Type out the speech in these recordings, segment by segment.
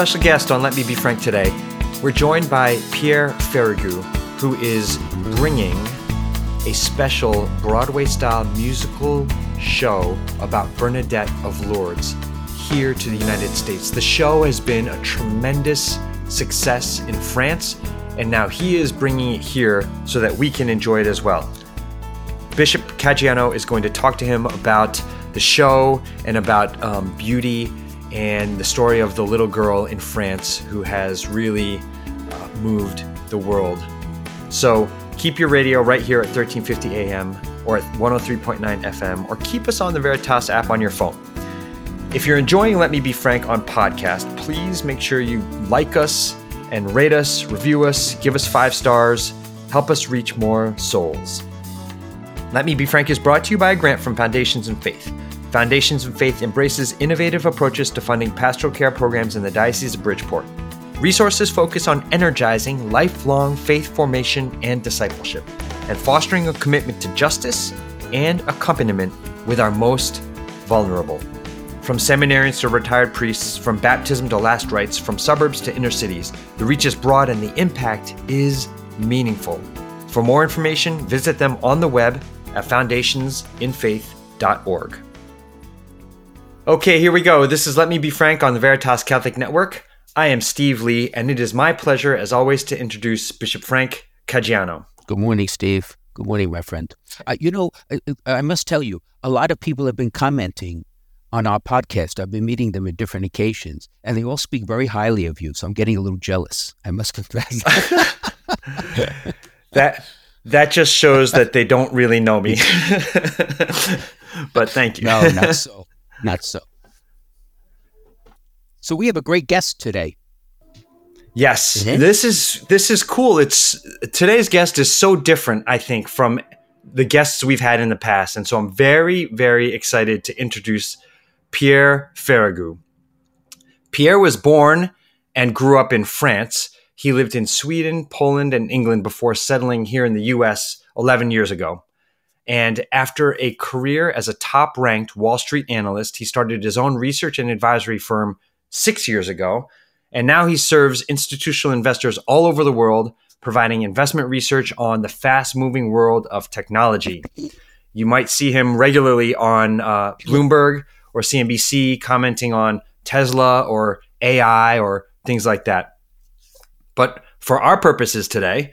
special guest on Let Me Be Frank today. We're joined by Pierre Ferragu, who is bringing a special Broadway style musical show about Bernadette of Lourdes here to the United States. The show has been a tremendous success in France, and now he is bringing it here so that we can enjoy it as well. Bishop Caggiano is going to talk to him about the show and about um, beauty and the story of the little girl in France who has really uh, moved the world. So keep your radio right here at 1350 AM or at 103.9 FM or keep us on the Veritas app on your phone. If you're enjoying Let Me Be Frank on podcast, please make sure you like us and rate us, review us, give us five stars, help us reach more souls. Let Me Be Frank is brought to you by a grant from Foundations in Faith. Foundations of Faith embraces innovative approaches to funding pastoral care programs in the Diocese of Bridgeport. Resources focus on energizing lifelong faith formation and discipleship, and fostering a commitment to justice and accompaniment with our most vulnerable. From seminarians to retired priests, from baptism to last rites, from suburbs to inner cities, the reach is broad and the impact is meaningful. For more information, visit them on the web at foundationsinfaith.org. Okay, here we go. This is Let Me Be Frank on the Veritas Catholic Network. I am Steve Lee, and it is my pleasure, as always, to introduce Bishop Frank Caggiano. Good morning, Steve. Good morning, my friend. Uh, you know, I, I must tell you, a lot of people have been commenting on our podcast. I've been meeting them at different occasions, and they all speak very highly of you. So I'm getting a little jealous. I must confess. that that just shows that they don't really know me. but thank you. No, not so. Not so. So we have a great guest today. Yes, mm-hmm. this is this is cool. It's today's guest is so different, I think, from the guests we've had in the past, and so I'm very, very excited to introduce Pierre Ferragu. Pierre was born and grew up in France. He lived in Sweden, Poland, and England before settling here in the US 11 years ago. And after a career as a top ranked Wall Street analyst, he started his own research and advisory firm six years ago. And now he serves institutional investors all over the world, providing investment research on the fast moving world of technology. You might see him regularly on uh, Bloomberg or CNBC commenting on Tesla or AI or things like that. But for our purposes today,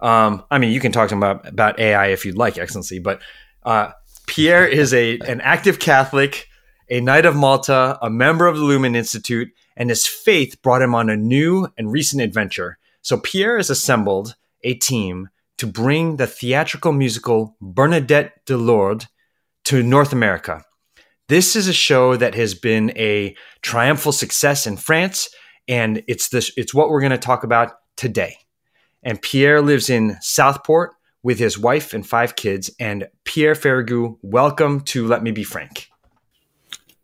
um, I mean, you can talk to him about, about AI if you'd like, Excellency, but uh, Pierre is a an active Catholic, a Knight of Malta, a member of the Lumen Institute, and his faith brought him on a new and recent adventure. So Pierre has assembled a team to bring the theatrical musical Bernadette de Lourdes to North America. This is a show that has been a triumphal success in France, and it's this it's what we're going to talk about today. And Pierre lives in Southport with his wife and five kids. And Pierre Ferragu, welcome to Let Me Be Frank.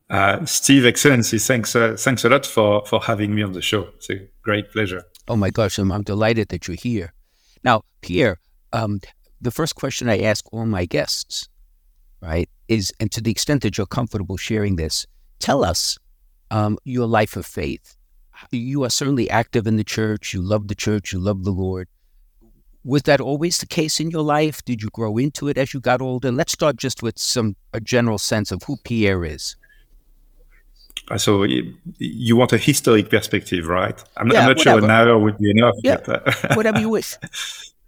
Uh, Steve, Excellency, thanks, uh, thanks a lot for, for having me on the show. It's a great pleasure. Oh my gosh, I'm, I'm delighted that you're here. Now, Pierre, um, the first question I ask all my guests, right, is, and to the extent that you're comfortable sharing this, tell us um, your life of faith. You are certainly active in the church. You love the church. You love the Lord. Was that always the case in your life? Did you grow into it as you got older? Let's start just with some a general sense of who Pierre is. Uh, so you want a historic perspective, right? I'm, yeah, I'm not whatever. sure an hour would be enough. Yeah, but, uh, whatever you wish.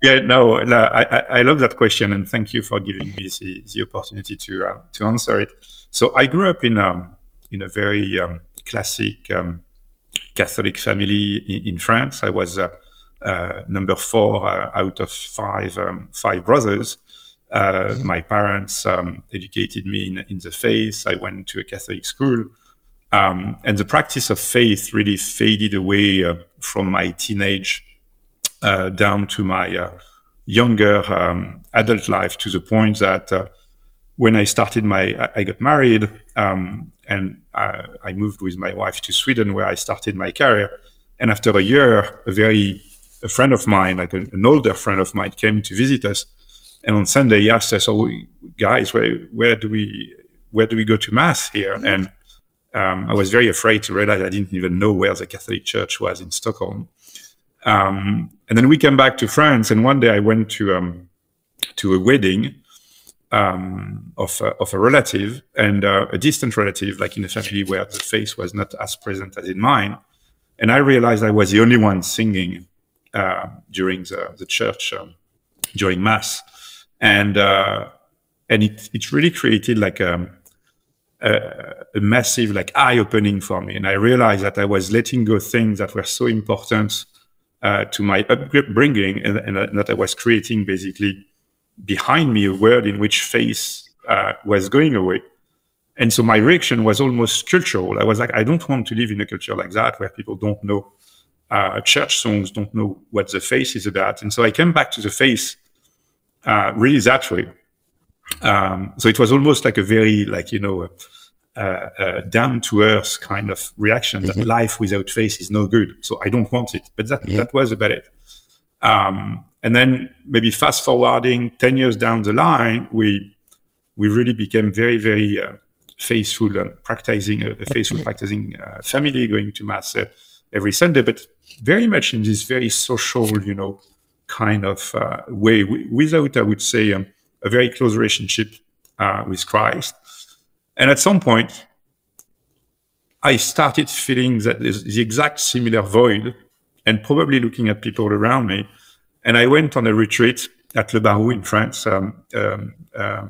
Yeah, no, no I, I, love that question, and thank you for giving me the, the opportunity to uh, to answer it. So I grew up in um, in a very um, classic um, Catholic family in, in, France. I was uh, uh, number four uh, out of five um, five brothers. Mm-hmm. My parents um, educated me in, in the faith. I went to a Catholic school. Um, and the practice of faith really faded away uh, from my teenage uh, down to my uh, younger um, adult life to the point that uh, when I started my, I got married um, and I, I, moved with my wife to Sweden where I started my career. And after a year, a very, a friend of mine, like an, an older friend of mine came to visit us. And on Sunday, he asked us, oh, guys, where, where do we, where do we go to mass here? And Um, I was very afraid to realize I didn't even know where the Catholic Church was in Stockholm. Um, and then we came back to France, and one day I went to um, to a wedding um, of a, of a relative and uh, a distant relative, like in a family where the face was not as present as in mine. And I realized I was the only one singing uh, during the the church um, during mass, and uh, and it it really created like a um, a, a massive like eye opening for me, and I realized that I was letting go things that were so important uh, to my upbringing, and, and, that I was creating basically behind me a world in which face uh, was going away. And so my reaction was almost cultural. I was like, I don't want to live in a culture like that where people don't know uh, church songs, don't know what the face is about. And so I came back to the face uh, really that way. Um, so it was almost like a very, like, you know, uh, down to earth kind of reaction that mm-hmm. life without face is no good. So I don't want it. But that, yeah. that was about it. Um, and then maybe fast forwarding 10 years down the line, we, we really became very, very uh, faithful and practicing, a, faithful practicing uh, family, going to mass uh, every Sunday, but very much in this very social, you know, kind of uh, way, without, I would say, um, a very close relationship uh, with Christ. And at some point, I started feeling that there's the exact similar void and probably looking at people around me. And I went on a retreat at Le Barroux in France, um, um, uh,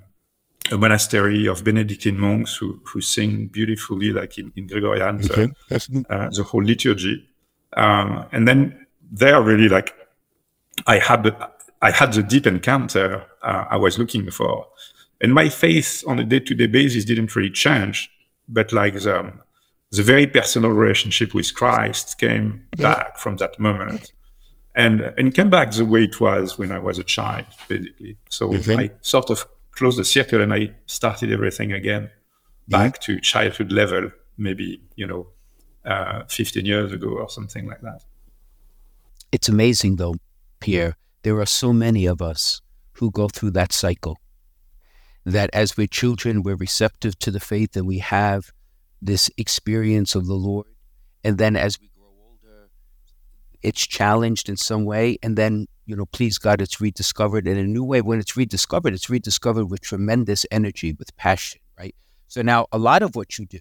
a monastery of Benedictine monks who, who sing beautifully, like in, in Gregorian, okay. the, uh, the whole liturgy. Um, and then there, really, like, I had I had the deep encounter uh, I was looking for. And my faith on a day to day basis didn't really change, but like the, the very personal relationship with Christ came back from that moment. And, and came back the way it was when I was a child, basically. So mm-hmm. I sort of closed the circle and I started everything again back mm-hmm. to childhood level, maybe, you know, uh, 15 years ago or something like that. It's amazing, though, Pierre. There are so many of us who go through that cycle. That as we're children, we're receptive to the faith and we have this experience of the Lord. And then as we grow older, it's challenged in some way. And then, you know, please God, it's rediscovered in a new way. When it's rediscovered, it's rediscovered with tremendous energy, with passion, right? So now a lot of what you do,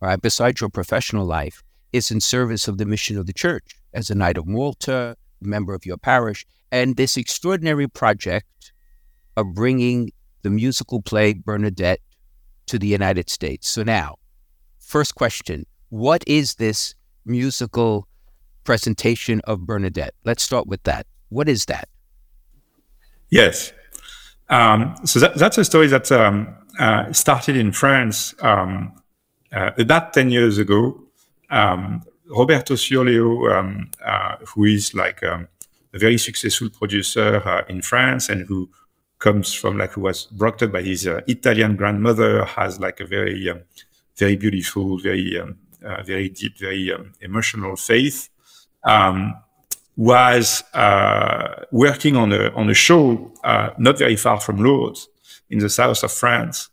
right, besides your professional life, is in service of the mission of the church as a Knight of Malta, member of your parish, and this extraordinary project of bringing the musical play Bernadette to the United States. So, now, first question What is this musical presentation of Bernadette? Let's start with that. What is that? Yes. Um, so, that, that's a story that um, uh, started in France um, uh, about 10 years ago. Um, Roberto Ciurleo, um, uh, who is like um, a very successful producer uh, in France and who comes from like who was brought up by his uh, Italian grandmother, has like a very, very beautiful, very, um, uh, very deep, very um, emotional faith. Um, was uh, working on a on a show uh, not very far from Lourdes in the south of France,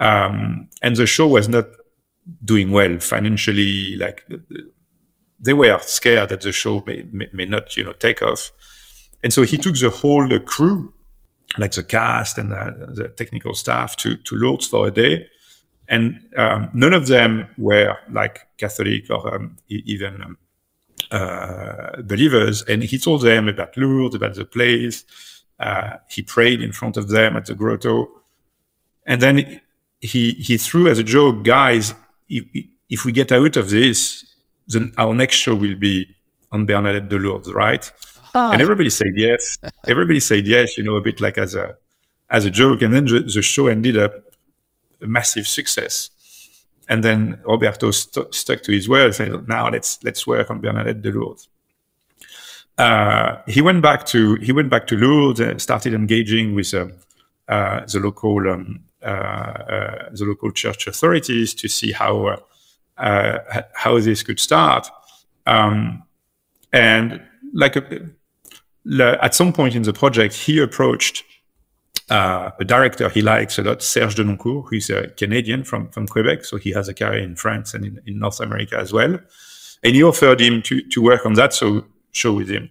um, and the show was not doing well financially. Like they were scared that the show may, may, not, you know, take off. And so he took the whole crew, like the cast and the, the, technical staff, to, to Lourdes for a day. And um, none of them were like Catholic or um, even um, uh, believers. And he told them about Lourdes, about the place. Uh, he prayed in front of them at the grotto. And then he, he threw as a joke, guys, if, if we get out of this, then our next show will be on Bernadette de Lourdes, right? Oh. And everybody said yes. everybody said yes, you know, a bit like as a as a joke. And then the, the show ended up a massive success. And then Roberto st- stuck to his word said, now let's let's work on Bernadette de Lourdes. Uh, he went back to he went back to Lourdes and started engaging with uh, uh, the local um, uh, uh, the local church authorities to see how uh, uh, how this could start. Um, and like a, at some point in the project, he approached uh, a director he likes a lot, Serge Denoncourt, who's a Canadian from, from Quebec. So he has a career in France and in, in North America as well. And he offered him to, to work on that so, show with him.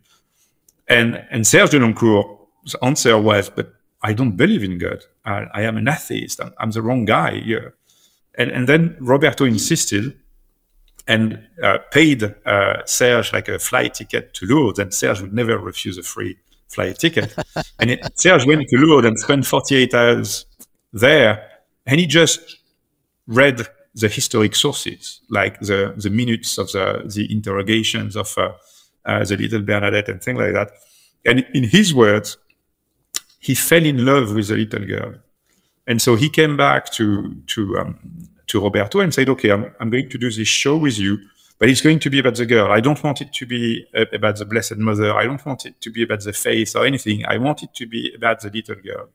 And, and Serge Denoncourt's answer was, but I don't believe in God. I, I am an atheist. I'm, I'm, the wrong guy here. And, and then Roberto insisted and uh, paid uh, Serge like a flight ticket to Lourdes, and Serge would never refuse a free flight ticket. and it, Serge went to Lourdes and spent 48 hours there, and he just read the historic sources, like the, the minutes of the, the interrogations of uh, uh, the little Bernadette and things like that. And in his words, he fell in love with the little girl. And so he came back to, to, um, to Roberto and said, okay, I'm, I'm going to do this show with you but it's going to be about the girl. I don't want it to be about the Blessed Mother. I don't want it to be about the face or anything. I want it to be about the little girl.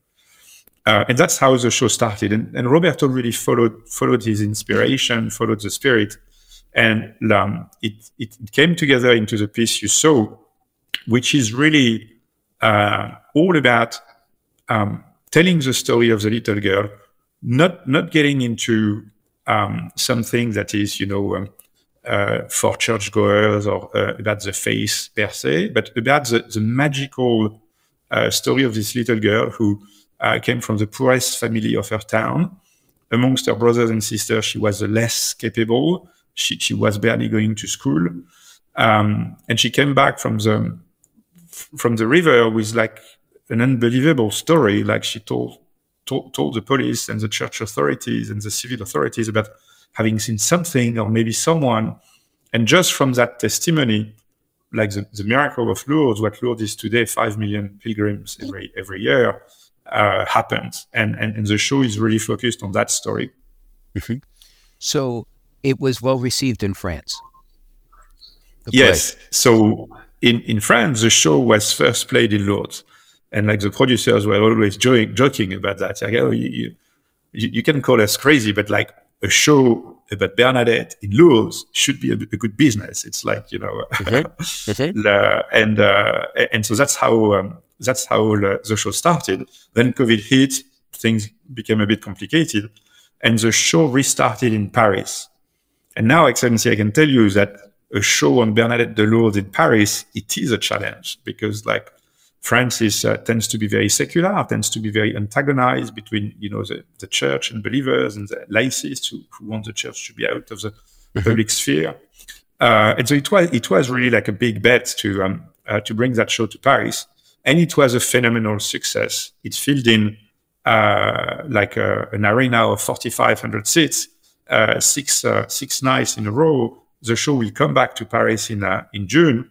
Uh, and that's how the show started. And, and, Roberto really followed followed his inspiration, followed the spirit, and um, it, it came together into the piece you saw, which is really uh, all about um, telling the story of the little girl, not not getting into um, something that is, you know, um, for churchgoers or uh, about the faith per se, but about the, the magical uh, story of this little girl who uh, came from the poorest family of her town. Amongst her brothers and sisters, she was the less capable. She, she was barely going to school. Um, and she came back from the from the river with like an unbelievable story. Like she told, told told the police and the church authorities and the civil authorities about having seen something or maybe someone. And just from that testimony, like the, the miracle of Lourdes, what Lourdes is today, 5 million pilgrims every, every year, uh, happens. And, and, and the show is really focused on that story. Mm-hmm. So it was well received in France. Yes. So in, in France, the show was first played in Lourdes. And like the producers were always joking, joking about that. Like, oh, you, you, you can call us crazy, but like a show about Bernadette in Lourdes should be a, a good business. It's like you know, mm-hmm. and uh, and so that's how um, that's how the show started. Then COVID hit, things became a bit complicated, and the show restarted in Paris. And now, Excellency, I can tell you that a show on Bernadette de Lourdes in Paris, it is a challenge because like France is, uh, tends to be very secular, tends to be very antagonized between you know the, the church and believers and the laicists who, who want the church to be out of the mm-hmm. public sphere. Uh, and so it was it was really like a big bet to um, uh, to bring that show to Paris, and it was a phenomenal success. It filled in uh, like a, an arena of 4,500 seats, uh, six uh, six nights in a row. The show will come back to Paris in in June,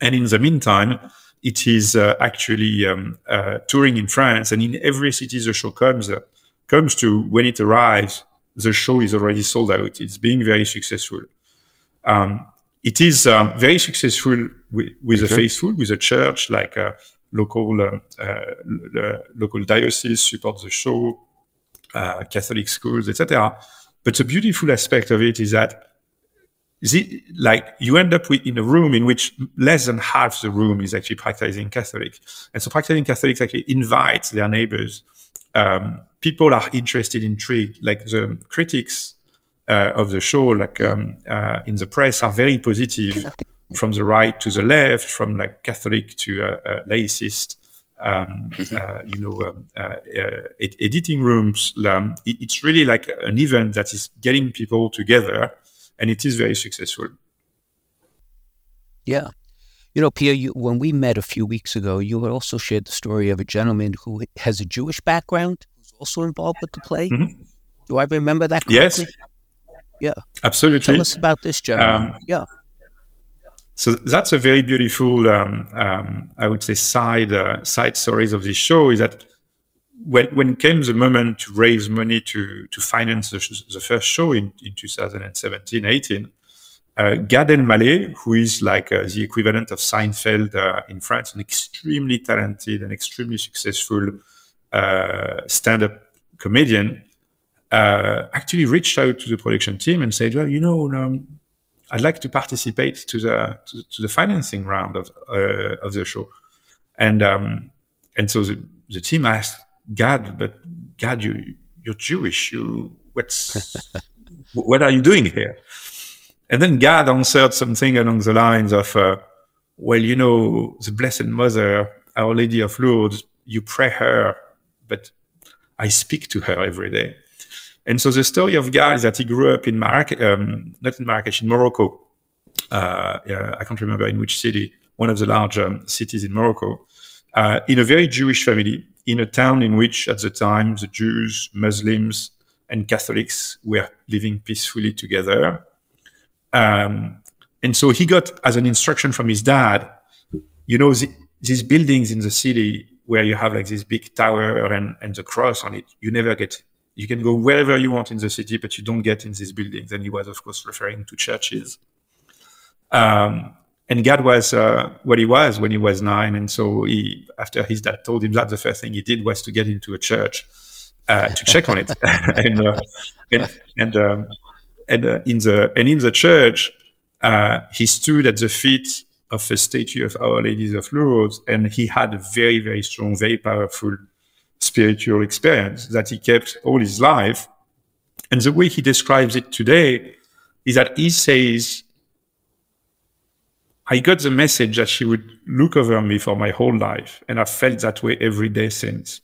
and in the meantime it is uh, actually um, uh, touring in France, and in every city the show comes uh, comes to. When it arrives, the show is already sold out. It's being very successful. Um, it is um, very successful with, with okay. the faithful, with the church, like uh, local uh, uh, local diocese support the show, Catholic schools, etc. But the beautiful aspect of it is that like you end up with, in a room in which less than half the room is actually practicing Catholic, and so practicing Catholics actually invite their neighbors. Um, people are interested, intrigued. Like the critics uh, of the show, like um, uh, in the press, are very positive from the right to the left, from like Catholic to uh, uh laicist. Um, mm-hmm. uh, you know, um, uh, ed- editing rooms. Um, it, it's really like an event that is getting people together and it is very successful. Yeah. You know, Pierre, you, when we met a few weeks ago, you had also shared the story of a gentleman who has a Jewish background who's also involved with the play. Mm-hmm. Do I remember that correctly? Yes. Yeah. Absolutely. Tell us about this gentleman. Um, yeah. So that's a very beautiful, um, um, I would say, side uh, side stories of this show. Is that when, when came the moment to raise money to, to finance the, the first show in, in 2017 18, uh, Gad Elmaleh, who is like uh, the equivalent of Seinfeld uh, in France, an extremely talented and extremely successful uh, stand up comedian, uh, actually reached out to the production team and said, Well, you know, um, I'd like to participate to the, to, to the financing round of, uh, of the show. And, um, and so the, the team asked, Gad, but Gad, you you're Jewish. You what's what are you doing here? And then Gad answered something along the lines of, uh, well, you know, the Blessed Mother, Our Lady of Lourdes, you pray her, but I speak to her every day. And so the story of Gad is that he grew up in Marrakech, um, not in Marrakech, in Morocco. Uh, I can't remember in which city, one of the larger um, cities in Morocco, uh, in a very Jewish family, in a town in which at the time the Jews, Muslims, and Catholics were living peacefully together. Um, and so he got as an instruction from his dad, you know, the, these buildings in the city where you have like this big tower and, and the cross on it, you never get, you can go wherever you want in the city, but you don't get in these buildings. And he was, of course, referring to churches. Um, and Gad was uh, what he was when he was nine. And so he, after his dad told him that, the first thing he did was to get into a church uh, to check on it. and, uh, and, and um, and uh, in the and in the church, uh, he stood at the feet of a statue of Our Lady of Lourdes, and he had a very very strong, very powerful spiritual experience that he kept all his life. And the way he describes it today is that he says, I got the message that she would look over me for my whole life, and I've felt that way every day since.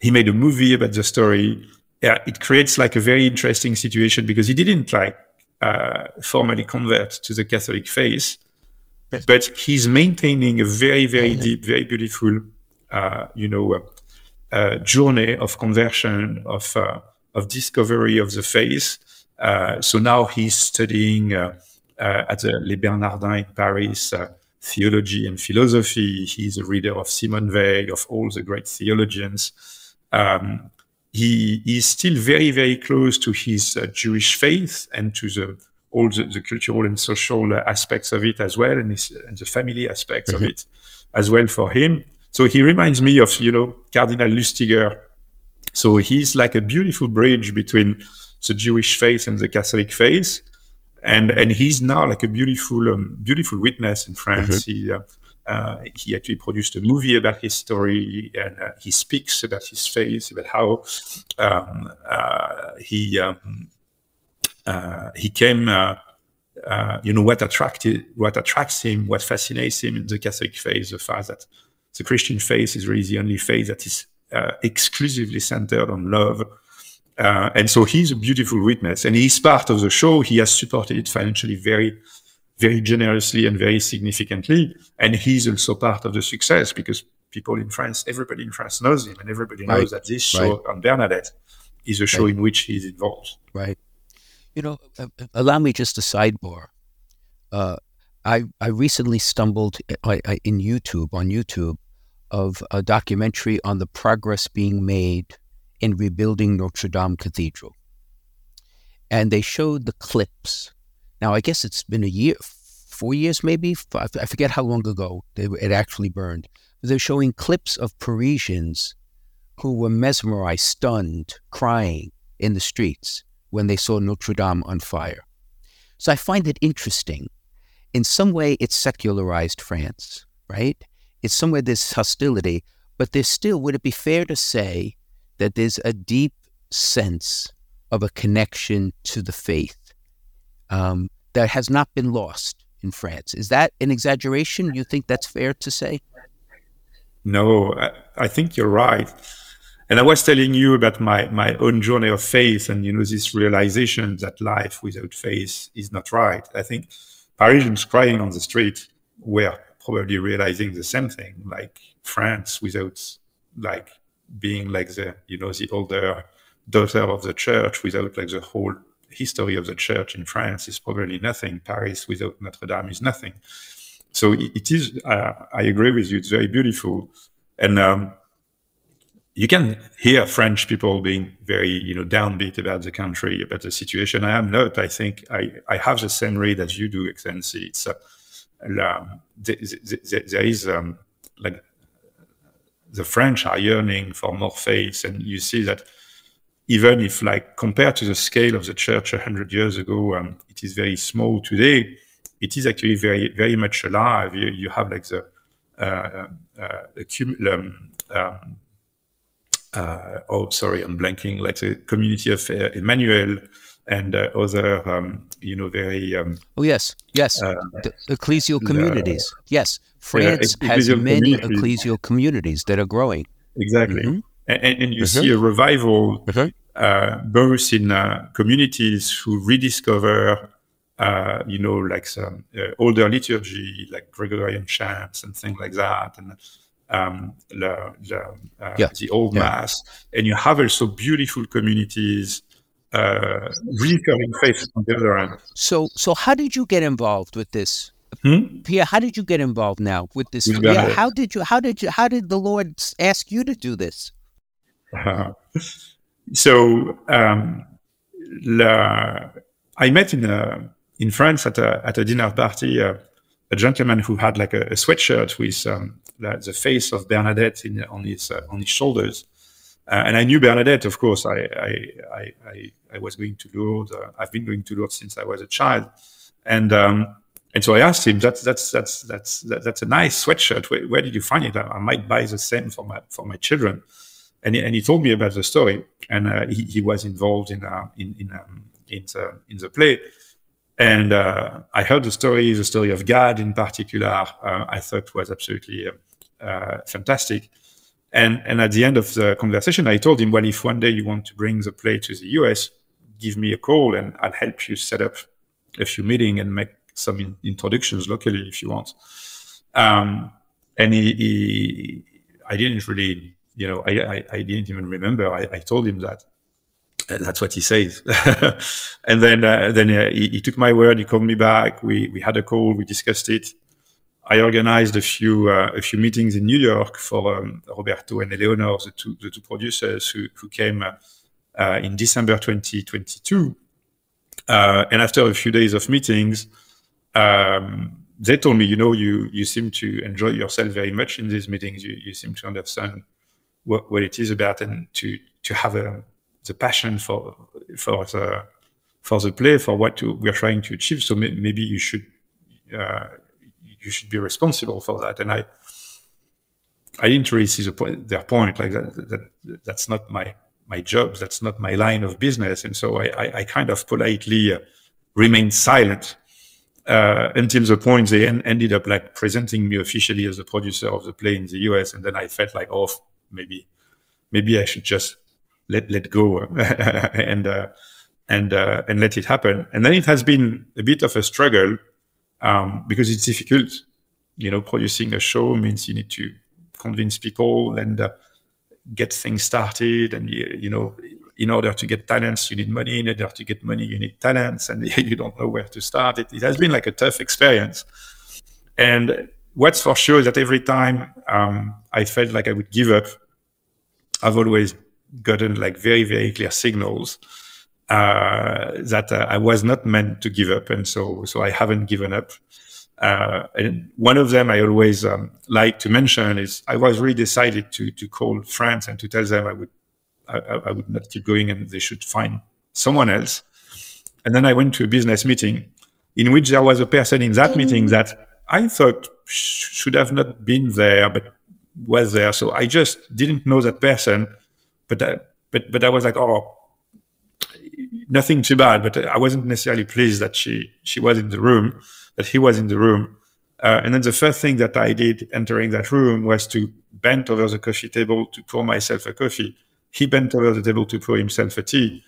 He made a movie about the story yeah, it creates like a very interesting situation because he didn't like uh, formally convert to the Catholic faith, but he's maintaining a very, very deep, very beautiful, uh, you know, uh, uh journey of conversion, of uh, of discovery of the faith. Uh, so now he's studying at the Les Bernardins in Paris. theology and philosophy. He's a reader of Simone Weil, of all the great theologians. Um, he is still very, very close to his uh, Jewish faith and to the all the, the cultural and social uh, aspects of it as well, and, his, and the family aspects mm-hmm. of it as well for him. So he reminds me of you know Cardinal Lustiger. So he's like a beautiful bridge between the Jewish faith and the Catholic faith, and and he's now like a beautiful um, beautiful witness in France. Mm-hmm. He uh, uh, he actually produced a movie about his story, and uh, he speaks about his faith, about how um, uh, he um, uh, he came. Uh, uh, you know what attracted, what attracts him, what fascinates him in the Catholic faith, the fact that the Christian faith is really the only faith that is exclusively centered on love. And so he's a beautiful witness, and he's part of the show. He has supported it financially very very generously and very significantly. And he's also part of the success because people in France, everybody in France knows him, and everybody knows right. that this show right. on Bernadette is a show right. in which he's involved. Right. You know, uh, uh allow me just a sidebar. Uh, I I recently stumbled uh, in YouTube on YouTube of a documentary on the progress being made in rebuilding Notre Dame Cathedral, and they showed the clips now, I guess it's been a year, four years maybe. I forget how long ago it actually burned. They're showing clips of Parisians who were mesmerized, stunned, crying in the streets when they saw Notre Dame on fire. So I find it interesting. In some way, it's secularized France, right? It's somewhere there's hostility, but there's still, would it be fair to say that there's a deep sense of a connection to the faith? um, that has not been lost in France. Is that an exaggeration? You think that's fair to say? No, I, I think you're right. And I was telling you about my, my own journey of faith and, you know, this realization that life without faith is not right. I think Parisians crying on the street were probably realizing the same thing, like France without like being like the, you know, the older daughter of the church without like the whole history of the church in France is probably nothing. Paris without Notre Dame is nothing. So it, it is. Uh, I agree with you. It's very beautiful, and um, you can hear French people being very, you know, downbeat about the country, about the situation. I am not. I think I, I have the same read as you do, Excellency. It's uh, um, there, there is um, like the French are yearning for more faith, and you see that even if like compared to the scale of the church 100 years ago um, it is very small today it is actually very very much alive. You, you have like the uh, uh, um, um, uh, oh, sorry, I'm blanking, like the community of uh, Emmanuel and uh, other, um, you know, very. Um, oh, yes, yes. Uh, the ecclesial communities. yes. France has many ecclesial communities that are growing. Exactly. Mm-hmm. And, and, you mm-hmm. see a revival mm-hmm. Uh, both in uh, communities who rediscover uh, you know, like some uh, older liturgy, like Gregorian chants and things like that, and um, the the, uh, yeah. the old yeah. mass, and you have also beautiful communities. Uh, recurring faith on the other end. So, so how did you get involved with this, hmm? Pierre? How did you get involved now with this? Yeah, how did you? How did you? How did the Lord ask you to do this? so, um, la, I met in a in France at a at a dinner party, uh, a gentleman who had like a, a sweatshirt with um, the, the, face of Bernadette in, on his uh, on his shoulders, uh, and I knew Bernadette. Of course, I I I, I, was going to Lourdes. Uh, I've been going to Lourdes since I was a child, and um, and so I asked him, "That's that's that's that's that's a nice sweatshirt. Where, where did you find it? I, I, might buy the same for my for my children." And he, and he told me about the story, and uh, he, he was involved in uh, in in um, in the in the play. And uh, I heard the story, the story of Gad in particular, uh, I thought was absolutely uh, uh, fantastic. And, and at the end of the conversation, I told him, well, if one day you want to bring the play to the US, give me a call and I'll help you set up a few meetings and make some in- introductions locally if you want. Um, and he, he, I didn't really, you know, I, I, I didn't even remember. I, I told him that. That's what he says. and then, uh, then uh, he, he, took my word. He called me back. We we had a call. We discussed it. I organized a few uh, a few meetings in New York for um, Roberto and Eleonor, the two the two producers who who came uh, uh, in December 2022. Uh, and after a few days of meetings, um, they told me, you know, you you seem to enjoy yourself very much in these meetings. You you seem to understand what, what it is about and to to have a the passion for for the for the play for what to, we are trying to achieve. So may, maybe you should uh, you should be responsible for that. And I I didn't really see the point, their point like that, that that's not my my job. That's not my line of business. And so I I, I kind of politely uh, remained silent. Uh, until the point they en- ended up like presenting me officially as the producer of the play in the US, and then I felt like, oh, maybe, maybe I should just let let go and uh, and uh, and let it happen. And then it has been a bit of a struggle um, because it's difficult. You know, producing a show means you need to convince people and uh, get things started. And you, you know, in order to get talents, you need money. In order to get money, you need talents, and you don't know where to start. It, it has been like a tough experience. And what's for sure is that every time um, I felt like I would give up, I've always gotten like very very clear signals uh, that uh, I was not meant to give up, and so so I haven't given up. Uh, and one of them I always um, like to mention is I was really decided to to call France and to tell them I would I, I would not keep going and they should find someone else. And then I went to a business meeting in which there was a person in that meeting that I thought sh- should have not been there, but was there. So I just didn't know that person but uh, but but I was like, oh, nothing too bad. But I wasn't necessarily pleased that she she was in the room, that he was in the room. Uh, and then the first thing that I did entering that room was to bend over the coffee table to pour myself a coffee. He bent over the table to pour himself a tea,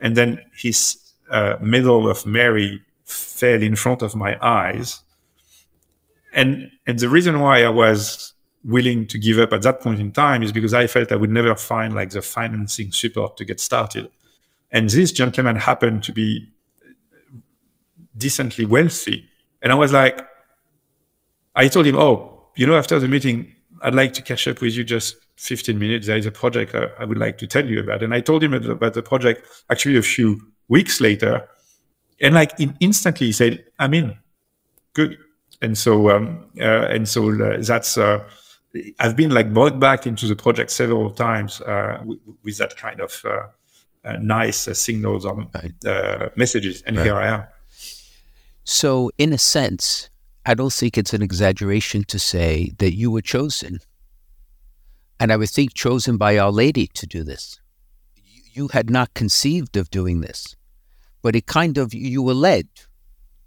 and then his uh, medal of Mary fell in front of my eyes. And and the reason why I was willing to give up at that point in time is because I felt I would never find like the financing support to get started. And this gentleman happened to be decently wealthy. And I was like, I told him, oh, you know, after the meeting, I'd like to catch up with you just 15 minutes. There is a project I would like to tell you about. And I told him about the project actually a few weeks later. And like in, instantly he said, I'm in. Good. And so, um, uh, and so uh, that's, uh, I've been like brought back into the project several times uh, with, that kind of uh, nice uh, signals or uh, messages, and right. here I am. So, in a sense, I don't think it's an exaggeration to say that you were chosen and I would think chosen by Our Lady to do this. You had not conceived of doing this, but it kind of, you were led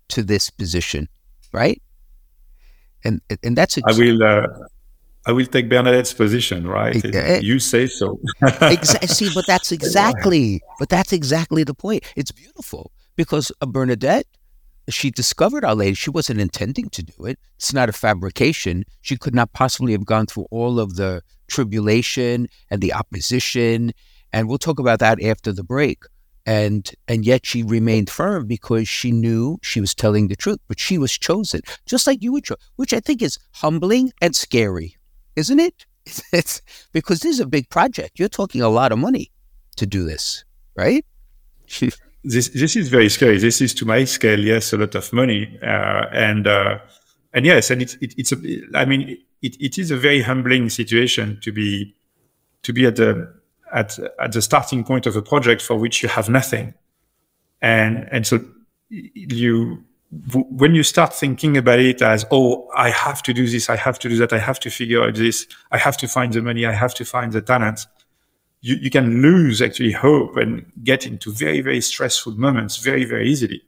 to this position, right? And and that's a, I will uh, I will take Bernadette's position, right? Uh, you say so. exactly. See, but that's exactly, but that's exactly the point. It's beautiful because a Bernadette she discovered Our Lady. She wasn't intending to do it. It's not a fabrication. She could not possibly have gone through all of the tribulation and the opposition. And we'll talk about that after the break. And and yet she remained firm because she knew she was telling the truth. But she was chosen, just like you were chosen, which I think is humbling and scary, isn't it? It's, because this is a big project. You're talking a lot of money to do this, right? this this is very scary. This is to my scale, yes, a lot of money, uh, and uh, and yes, and it's it, it's a. I mean, it, it is a very humbling situation to be to be at the at at the starting point of a project for which you have nothing, and and so you when you start thinking about it as oh i have to do this i have to do that i have to figure out this i have to find the money i have to find the talent you, you can lose actually hope and get into very, very stressful moments very, very easily.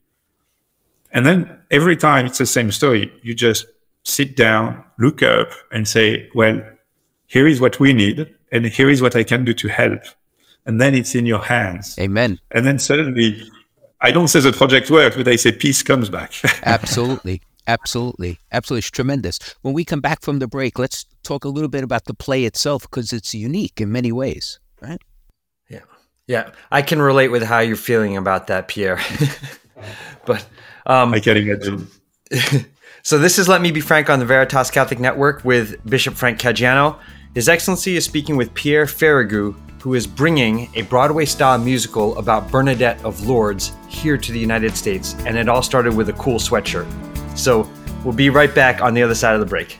And then every time it's the same story. You just sit down, look up and say, well, here is what we need. And here is what I can do to help. And then it's in your hands. Amen. And then suddenly, I don't say the project works, but I say peace comes back. Absolutely. Absolutely. Absolutely. It's tremendous. When we come back from the break, let's talk a little bit about the play itself because it's unique in many ways right? Yeah. Yeah. I can relate with how you're feeling about that, Pierre. but um, I can imagine. so this is Let Me Be Frank on the Veritas Catholic Network with Bishop Frank Caggiano. His Excellency is speaking with Pierre Ferragu, who is bringing a Broadway style musical about Bernadette of Lourdes here to the United States. And it all started with a cool sweatshirt. So we'll be right back on the other side of the break.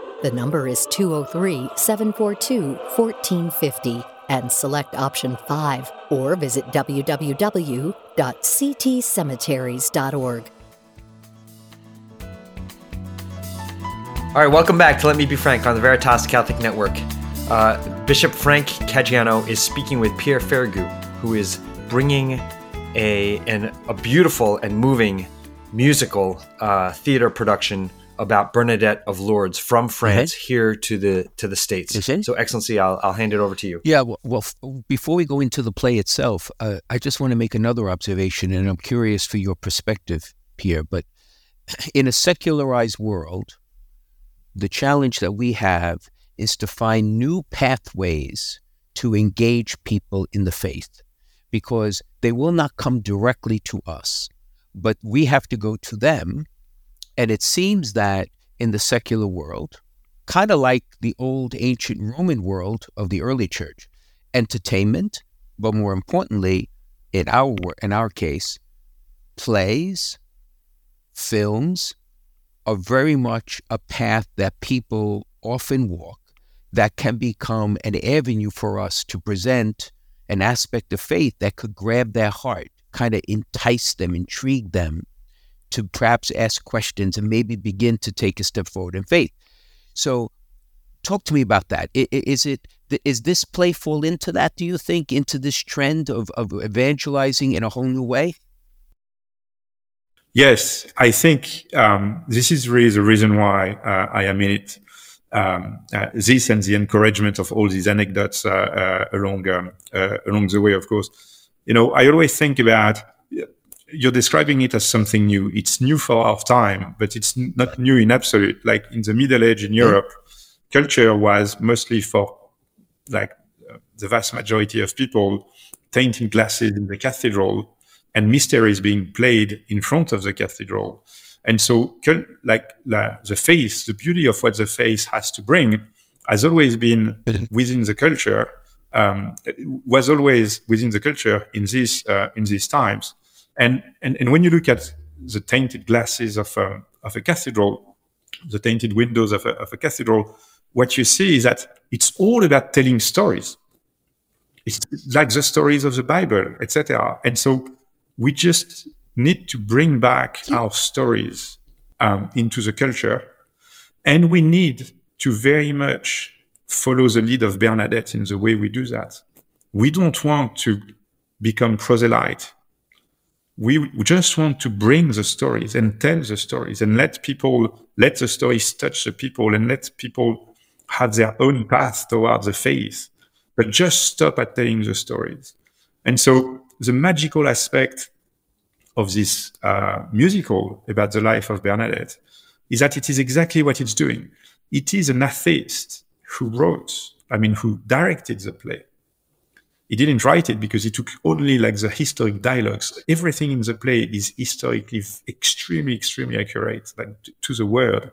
The number is 203 742 1450 and select option 5 or visit www.ctcemeteries.org. All right, welcome back to Let Me Be Frank on the Veritas Catholic Network. Uh, Bishop Frank Caggiano is speaking with Pierre Ferragu, who is bringing a, an, a beautiful and moving musical uh, theater production about Bernadette of Lourdes from France mm-hmm. here to the to the states. Mm-hmm. So, Excellency, I'll I'll hand it over to you. Yeah. Well, well before we go into the play itself, uh, I just want to make another observation, and I'm curious for your perspective, Pierre. But in a secularized world, the challenge that we have is to find new pathways to engage people in the faith, because they will not come directly to us, but we have to go to them and it seems that in the secular world, kind of like the old ancient Roman world of the early church, entertainment, but more importantly, in our in our case, plays, films are very much a path that people often walk that can become an avenue for us to present an aspect of faith that could grab their heart, kind of entice them, intrigue them to perhaps ask questions and maybe begin to take a step forward in faith. So, talk to me about that. Is it is this play fall into that? Do you think into this trend of of evangelizing in a whole new way? Yes, I think um, this is really the reason why uh, I am in it. Um, uh, this and the encouragement of all these anecdotes uh, uh along um, uh, along the way, of course. You know, I always think about you're describing it as something new. It's new for our time, but it's not new in absolute. Like in the Middle Age in Europe, mm-hmm. culture was mostly for like the vast majority of people tainting glasses in the cathedral and mysteries being played in front of the cathedral. And so, like the face, the beauty of what the face has to bring has always been within the culture, um, was always within the culture in these, uh, in these times. And, and, and when you look at the tainted glasses of a, of a cathedral, the tainted windows of a, of a cathedral, what you see is that it's all about telling stories. It's like the stories of the Bible, etc. And so we just need to bring back our stories um, into the culture. And we need to very much follow the lead of Bernadette in the way we do that. We don't want to become proselyte. We just want to bring the stories and tell the stories and let people, let the stories touch the people and let people have their own path towards the faith, but just stop at telling the stories. And so the magical aspect of this uh, musical about the life of Bernadette is that it is exactly what it's doing. It is an atheist who wrote, I mean, who directed the play. He didn't write it because he took only like the historic dialogues. Everything in the play is historically extremely, extremely accurate, like to the word.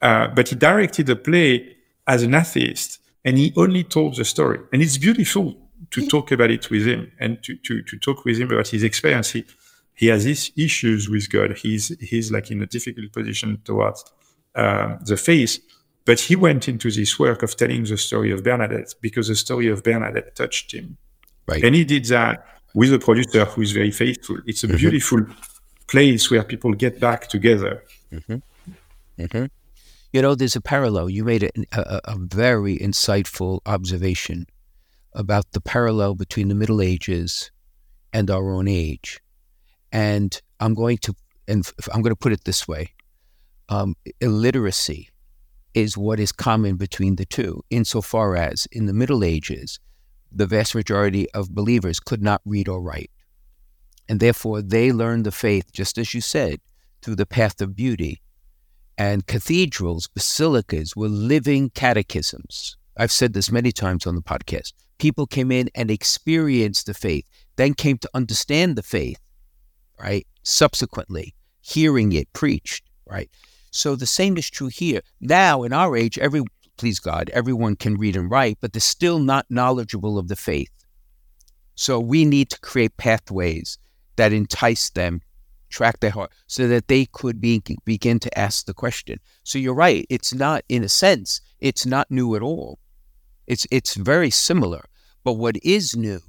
Uh, but he directed the play as an atheist and he only told the story. And it's beautiful to talk about it with him and to, to, to talk with him about his experience. He, he has these issues with God. He's he's like in a difficult position towards uh, the faith. But he went into this work of telling the story of Bernadette because the story of Bernadette touched him. Right. And he did that with a producer who is very faithful. It's a mm-hmm. beautiful place where people get back together. Mm-hmm. Mm-hmm. You know, there's a parallel. You made a, a, a very insightful observation about the parallel between the Middle Ages and our own age. And I'm going to, and I'm going to put it this way um, illiteracy is what is common between the two, insofar as in the Middle Ages, the vast majority of believers could not read or write. And therefore, they learned the faith, just as you said, through the path of beauty. And cathedrals, basilicas were living catechisms. I've said this many times on the podcast. People came in and experienced the faith, then came to understand the faith, right? Subsequently, hearing it preached, right? So the same is true here. Now, in our age, every please God, everyone can read and write, but they're still not knowledgeable of the faith. So we need to create pathways that entice them, track their heart, so that they could be, begin to ask the question. So you're right. It's not, in a sense, it's not new at all. It's it's very similar. But what is new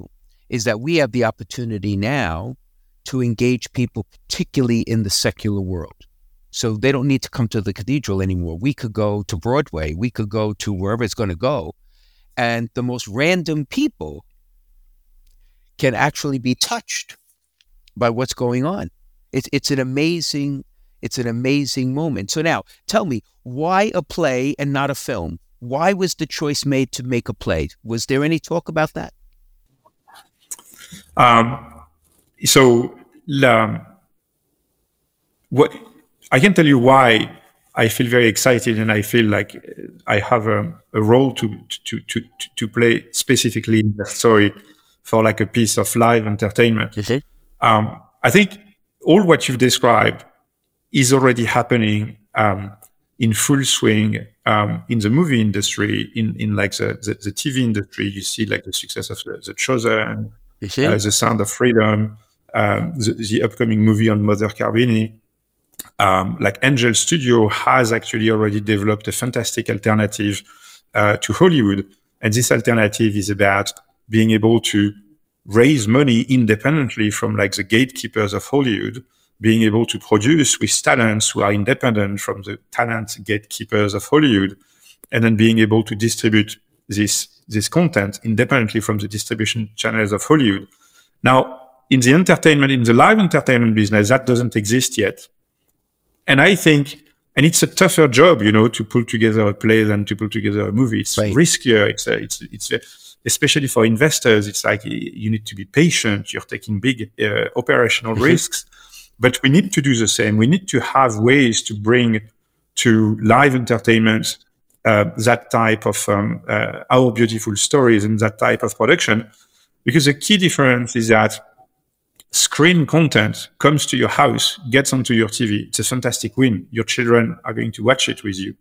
is that we have the opportunity now to engage people, particularly in the secular world. So they don't need to come to the cathedral anymore. We could go to Broadway, we could go to wherever it's going to go. And the most random people can actually be touched by what's going on. It's, it's an amazing, it's an amazing moment. So now tell me, why a play and not a film? Why was the choice made to make a play? Was there any talk about that? Um, so um, what I can tell you why I feel very excited and I feel like I have a, a role to, to, to, to play specifically in the story for like a piece of live entertainment. Mm-hmm. Um, I think all what you've described is already happening um, in full swing um, in the movie industry, in, in like the, the, the, TV industry. You see like the success of the, the Chosen, mm-hmm. uh, the Sound of Freedom, um, the, the, upcoming movie on Mother Cabrini, um, like Angel Studio has actually already developed a fantastic alternative uh, to Hollywood. And this alternative is about being able to raise money independently from like the gatekeepers of Hollywood, being able to produce with talents who are independent from the talent gatekeepers of Hollywood, and then being able to distribute this this content independently from the distribution channels of Hollywood. Now, in the entertainment, in the live entertainment business, that doesn't exist yet. And I think, and it's a tougher job, you know, to pull together a play than to pull together a movie. It's right. riskier. It's, a, it's, it's, a, especially for investors. It's like you need to be patient. You're taking big uh, operational mm-hmm. risks, but we need to do the same. We need to have ways to bring to live entertainment uh, that type of um, uh, our beautiful stories and that type of production, because the key difference is that screen content comes to your house, gets onto your TV. It's a fantastic win. Your children are going to watch it with you,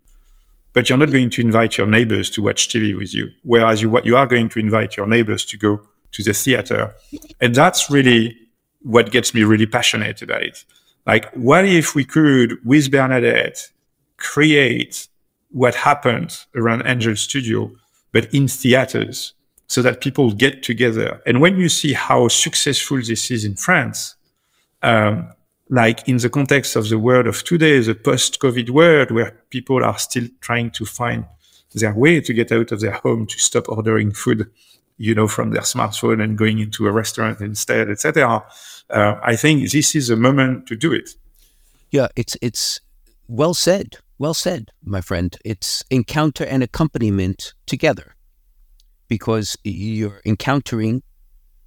but you're not going to invite your neighbors to watch TV with you. Whereas you, you are going to invite your neighbors to go to the theater. And that's really what gets me really passionate about it. Like, what if we could, with Bernadette, create what happened around Angel Studio, but in theaters? So that people get together. And when you see how successful this is in France, um, like in the context of the world of today, the post-COVID world, where people are still trying to find their way to get out of their home, to stop ordering food, you know, from their smartphone and going into a restaurant instead, etc. Uh, I think this is a moment to do it. Yeah, it's it's well said, well said, my friend. It's encounter and accompaniment together because you're encountering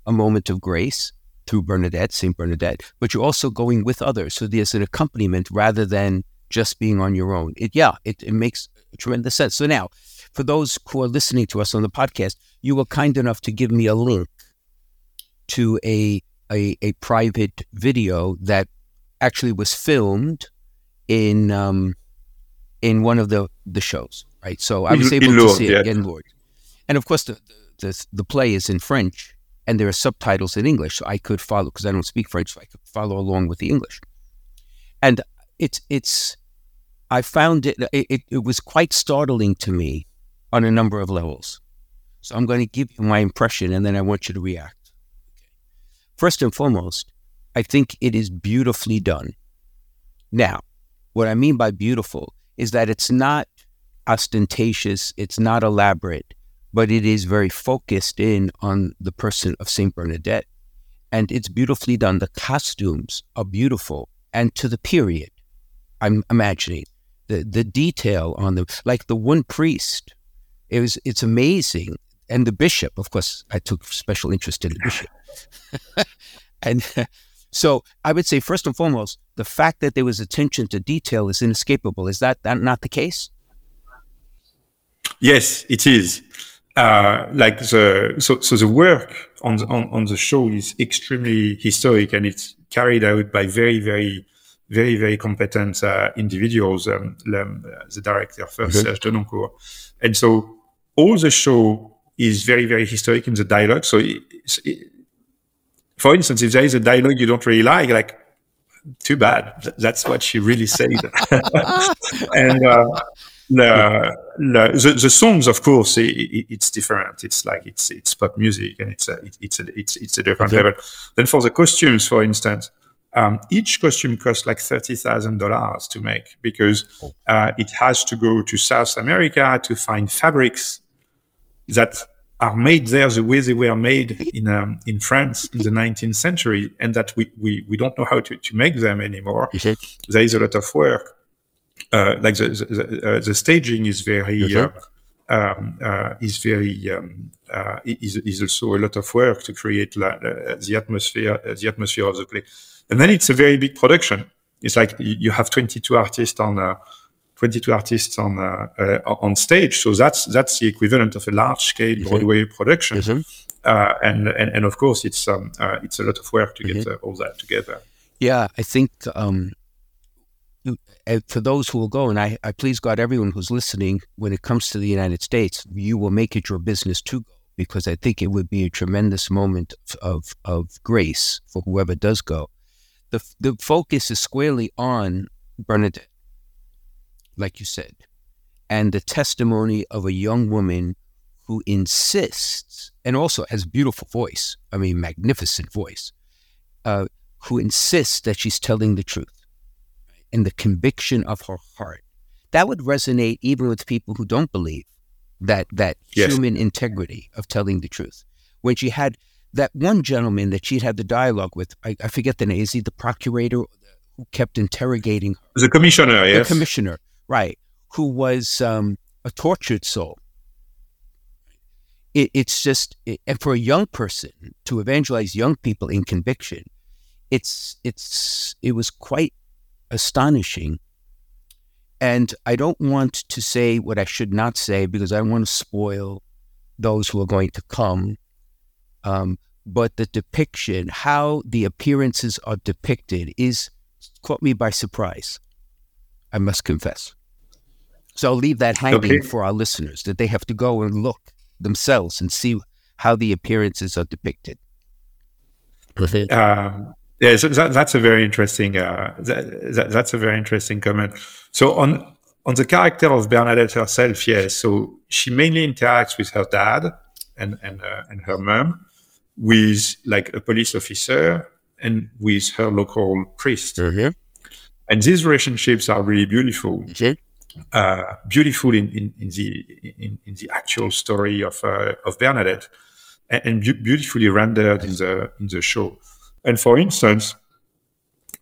a moment of grace through Bernadette, St. Bernadette, but you're also going with others. So there's an accompaniment rather than just being on your own. It, yeah, it, it makes tremendous sense. So now, for those who are listening to us on the podcast, you were kind enough to give me a link to a, a, a private video that actually was filmed in um, in one of the the shows, right? So I was able to see it yeah. in Lourdes. And of course, the, the, the play is in French and there are subtitles in English. So I could follow, because I don't speak French, so I could follow along with the English. And it's, it's, I found it, it, it was quite startling to me on a number of levels. So I'm going to give you my impression and then I want you to react. First and foremost, I think it is beautifully done. Now, what I mean by beautiful is that it's not ostentatious, it's not elaborate, but it is very focused in on the person of Saint Bernadette. And it's beautifully done. The costumes are beautiful and to the period. I'm imagining the the detail on them, like the one priest. It was it's amazing, and the bishop. Of course, I took special interest in the bishop, and so I would say first and foremost, the fact that there was attention to detail is inescapable. Is that, that not the case? Yes, it is uh, like the so so the work on the, on on the show is extremely historic and it's carried out by very very very very competent uh, individuals. Um, um, the director first, mm-hmm. Serge Denoncourt, and so all the show is very very historic in the dialogue. So, it, it, for instance, if there is a dialogue you don't really like, like too bad. That's what she really said. and uh, the, the, the songs, of course, it, it, it's different. It's like it's it's pop music, and it's a it, it's a it's it's a different okay. level. Then for the costumes, for instance, um, each costume costs like thirty thousand dollars to make because oh. uh, it has to go to South America to find fabrics that are made there the way they were made in um, in France in the 19th century, and that we, we, we don't know how to, to make them anymore. There is a lot of work like the the, uh, the, staging is very uh, um, uh, is very um, uh, is, is also a lot of work to create la, the atmosphere the atmosphere of the play, and then it's a very big production. It's like you have 22 artists on 22 artists on on stage, so that's that's the equivalent of a large scale Broadway production. and, and and of course, it's um, it's a lot of work to get mm-hmm. all that together. Yeah, I think um, for those who will go, and I, I please God, everyone who's listening, when it comes to the United States, you will make it your business to go because I think it would be a tremendous moment of, of grace for whoever does go. The, the focus is squarely on Bernadette, like you said, and the testimony of a young woman who insists, and also has beautiful voice. I mean, magnificent voice. Uh, who insists that she's telling the truth, and the conviction of her heart. That would resonate even with people who don't believe that that yes. human integrity of telling the truth. When she had that one gentleman that she'd had the dialogue with, I, I forget the name. Is he the procurator who kept interrogating her? The commissioner, yes. The commissioner, right? Who was um, a tortured soul. It, it's just, it, and for a young person to evangelize young people in conviction, it's it's it was quite astonishing. And I don't want to say what I should not say because I don't want to spoil those who are going to come. Um, but the depiction, how the appearances are depicted, is caught me by surprise. I must confess. So I'll leave that hanging okay. for our listeners that they have to go and look themselves and see how the appearances are depicted. Um, yeah, so that, that's a very interesting. Uh, that, that, that's a very interesting comment. So on on the character of Bernadette herself, yes. So she mainly interacts with her dad and and uh, and her mom, with like a police officer and with her local priest. Mm-hmm. And these relationships are really beautiful. Mm-hmm. Uh, beautiful in, in, in the in, in, the actual story of uh, of Bernadette, and, and bu- beautifully rendered in the in the show. And for instance,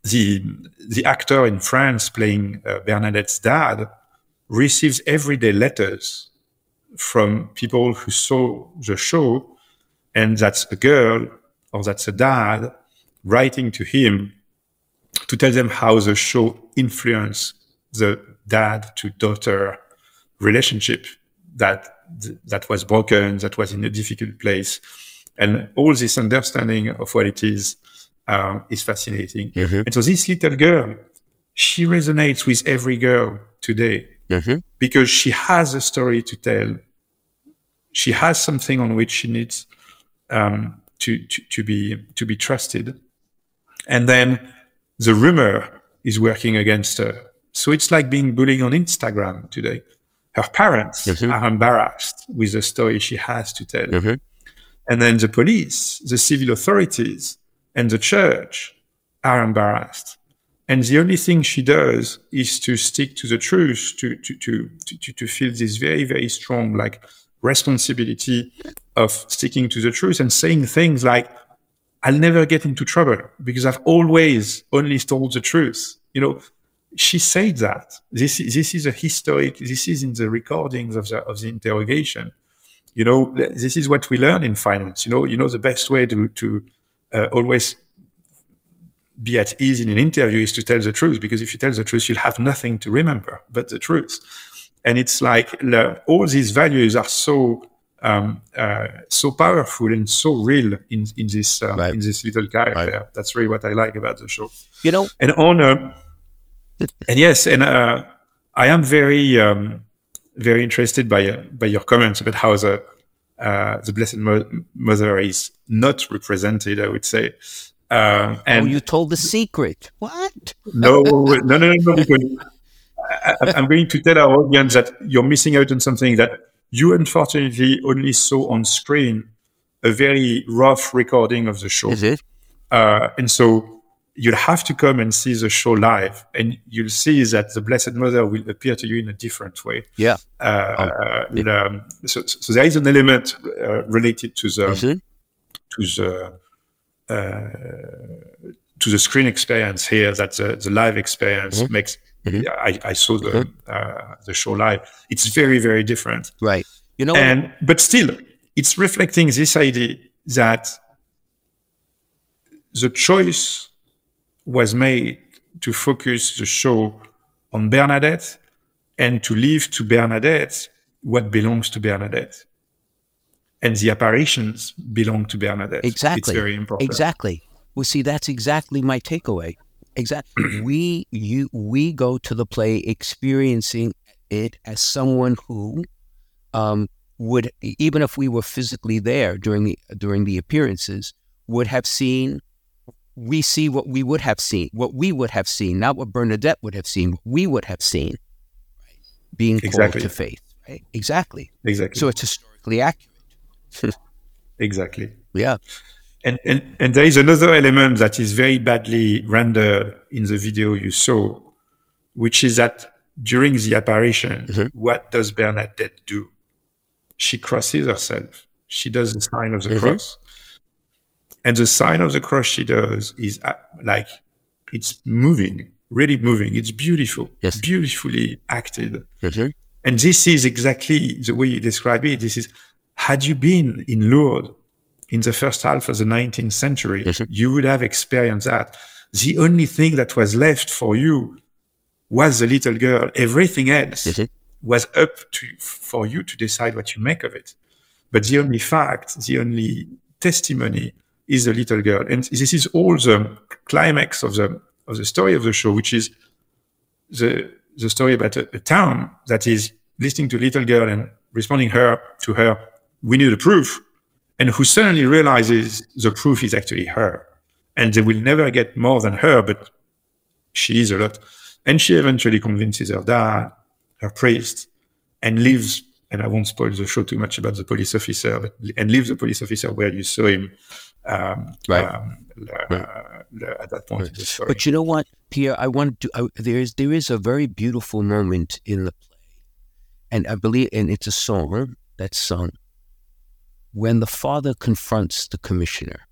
the the actor in France playing uh, Bernadette's dad receives everyday letters from people who saw the show, and that's a girl or that's a dad writing to him to tell them how the show influenced the dad to daughter relationship that that was broken, that was in a difficult place, and all this understanding of what it is uh, is fascinating. Mm-hmm. And so this little girl, she resonates with every girl today mm-hmm. because she has a story to tell. She has something on which she needs um, to, to, to be to be trusted, and then the rumor is working against her. So it's like being bullied on Instagram today. Her parents mm-hmm. are embarrassed with the story she has to tell. Mm-hmm. And then the police, the civil authorities, and the church are embarrassed. And the only thing she does is to stick to the truth, to, to, to, to, to feel this very, very strong, like responsibility of sticking to the truth and saying things like, I'll never get into trouble because I've always only told the truth. You know, she said that. This, this is a historic, this is in the recordings of the, of the interrogation. You know, this is what we learn in finance. You know, you know, the best way to, to always be at ease in an interview is to tell the truth because if you tell the truth you'll have nothing to remember but the truth and it's like all these values are so um, uh, so powerful and so real in in this uh, right. in this little character. Right. That's really what I like about the show. You know, and honor, and yes, and uh, I am very um, very interested by uh, by your comments about how the uh, the Blessed Mother is not represented. I would say. Uh, and oh, you told the secret. What? no, no, no, no, no. Because I, I'm going to tell our audience that you're missing out on something that you unfortunately only saw on screen a very rough recording of the show. Is it? Uh, and so you'll have to come and see the show live, and you'll see that the Blessed Mother will appear to you in a different way. Yeah. Uh, oh, yeah. Um, so, so, there is an element uh, related to the to the uh, to the screen experience here that the, the live experience mm-hmm. makes Mm-hmm. I, I, saw the mm-hmm. uh, the show live. It's very very different. Right. You know. And but still, it's reflecting this idea that the choice was made to focus the show on Bernadette and to leave to Bernadette what belongs to Bernadette. And the apparitions belong to Bernadette. Exactly. It's very important. Exactly. Well, see, that's exactly my takeaway. Exactly. we you we go to the play experiencing it as someone who um, would even if we were physically there during the during the appearances would have seen we see what we would have seen what we would have seen not what Bernadette would have seen what we would have seen being exactly. called to faith Right? Exactly. Exactly. So it's historically accurate. exactly. Yeah. And, and and there is another element that is very badly rendered in the video you saw, which is that during the apparition, Mhm. what does Bernadette do? She crosses herself. She does the sign of the Mhm. cross. And the sign of the cross she does is uh, like it's moving, really moving. It's beautiful, Yes. beautifully acted. Mhm. And this is exactly the way you describe it. This is, had you been in Lourdes in the first half of the 19th century, Yes, you would have experienced that. The only thing that was left for you was the little girl. Everything else Mhm. was up to for you to decide what you make of it. But the only fact, the only testimony is the little girl. And this is all the climax of the of the story of the show, which is the the story about a, a town that is listening to little girl and responding her to her, we need a proof, and who suddenly realizes the proof is actually her, and they will never get more than her, but she is a lot, and she eventually convinces her dad, her priest, and leaves. And I won't spoil the show too much about the police officer, but and leaves the police officer where you saw him um, Right. um, uh, at that point in the story. But you know what, Pierre? I want to. I, there is there is a very beautiful moment in the play, and I believe, and it's a song that's sung when the father confronts the commissioner,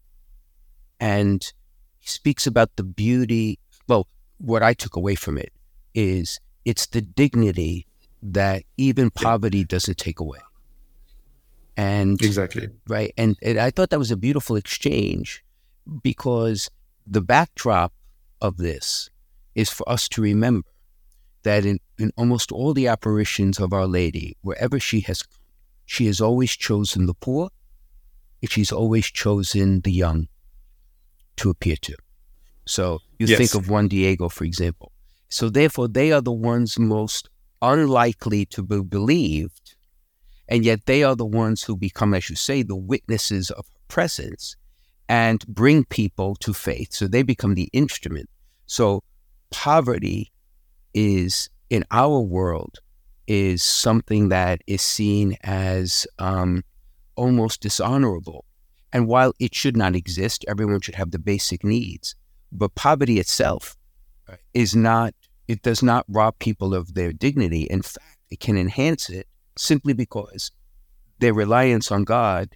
and he speaks about the beauty. Well, what I took away from it is it's the dignity that even poverty doesn't take away, and exactly. right? And, and I thought that was a beautiful exchange because the backdrop of this is for us to remember that in, in almost all the apparitions of Our Lady, wherever she has come, she has always chosen the poor and she's always chosen the young to appear to. So you Yes. think of Juan Diego, for example. So therefore, they are the ones most unlikely to be believed and yet they are the ones who become, as you say, the witnesses of her presence and bring people to faith. So they become the instrument. So poverty is in our world is something that is seen as um, almost dishonorable. And while it should not exist, everyone should have the basic needs. But poverty itself is not, it does not rob people of their dignity. In fact, it can enhance it simply because their reliance on God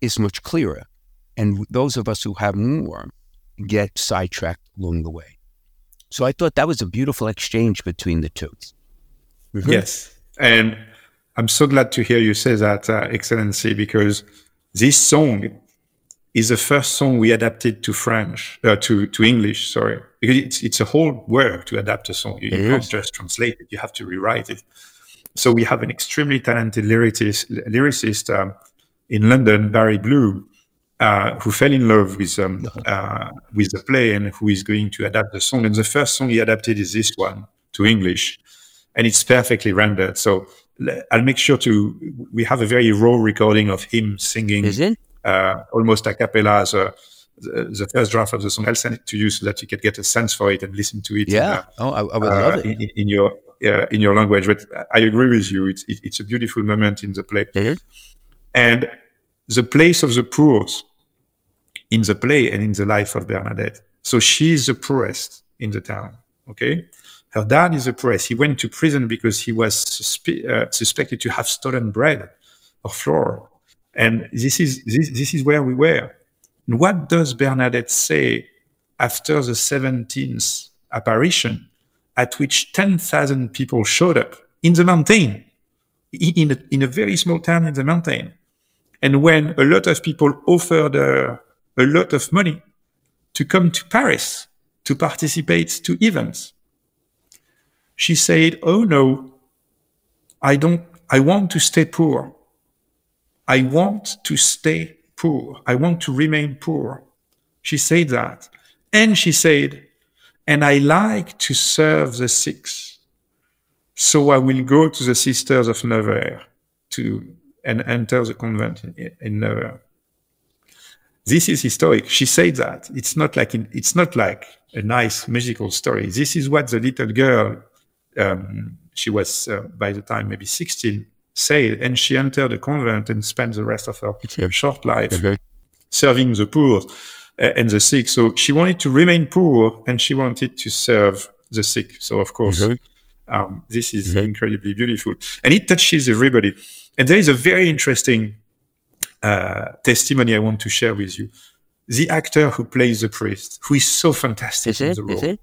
is much clearer. And those of us who have more get sidetracked along the way. So I thought that was a beautiful exchange between the 2 Yes. And I'm so glad to hear you say that, uh, Excellency, because this song is the first song we adapted to French, uh, to, to English, sorry. Because it's, it's a whole work to adapt a song. You, you can't just translate it, you have to rewrite it. So we have an extremely talented lyricist, lyricist um, in London, Barry Blue, uh, who fell in love with um, uh, with the play and who is going to adapt the song. And the first song he adapted is this one to English, and it's perfectly rendered. So I'll make sure to. We have a very raw recording of him singing, uh, almost a cappella as a, the, the first draft of the song. I'll send it to you so that you can get a sense for it and listen to it. in, Yeah. uh, Oh, I, I would uh, love it. in, in your uh, in your language. But I agree with you. It's it, it's a beautiful moment in the play, Mhm. and the place of the poor in the play and in the life of Bernadette. So she is the poorest in the town. Okay, her dad is the poorest. He went to prison because he was suspe- uh, suspected to have stolen bread or flour, and this is this this is where we were. And what does Bernadette say after the seventeenth apparition? At which 10,000 people showed up in the mountain, in a, in a very small town in the mountain. And when a lot of people offered her a lot of money to come to Paris to participate to events, she said, Oh no, I don't, I want to stay poor. I want to stay poor. I want to remain poor. She said that. And she said, and I like to serve the sick. So I will go to the Sisters of Nevers to and enter the convent in, in Nevers. This is historic. She said that it's not like in, it's not like a nice musical story. This is what the little girl, um, she was uh, by the time maybe 16, said, and she entered a convent and spent the rest of her short life serving the poor and the sick. So she wanted to remain poor and she wanted to serve the sick. So of course, um, this is incredibly beautiful, and it touches everybody. And there is a very interesting uh, testimony I want to share with you. The actor who plays the priest, who is so fantastic Is in it? the role,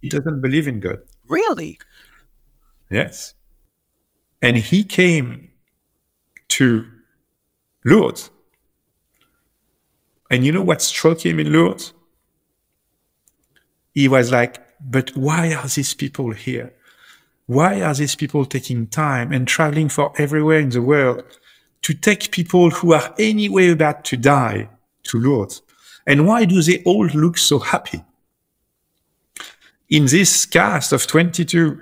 he doesn't believe in God. Really? Yes. And he came to Lourdes. And you know what struck him in Lourdes? He was like, but why are these people here? Why are these people taking time and traveling for everywhere in the world to take people who are anyway about to die to Lourdes? And why do they all look so happy? In this cast of 22,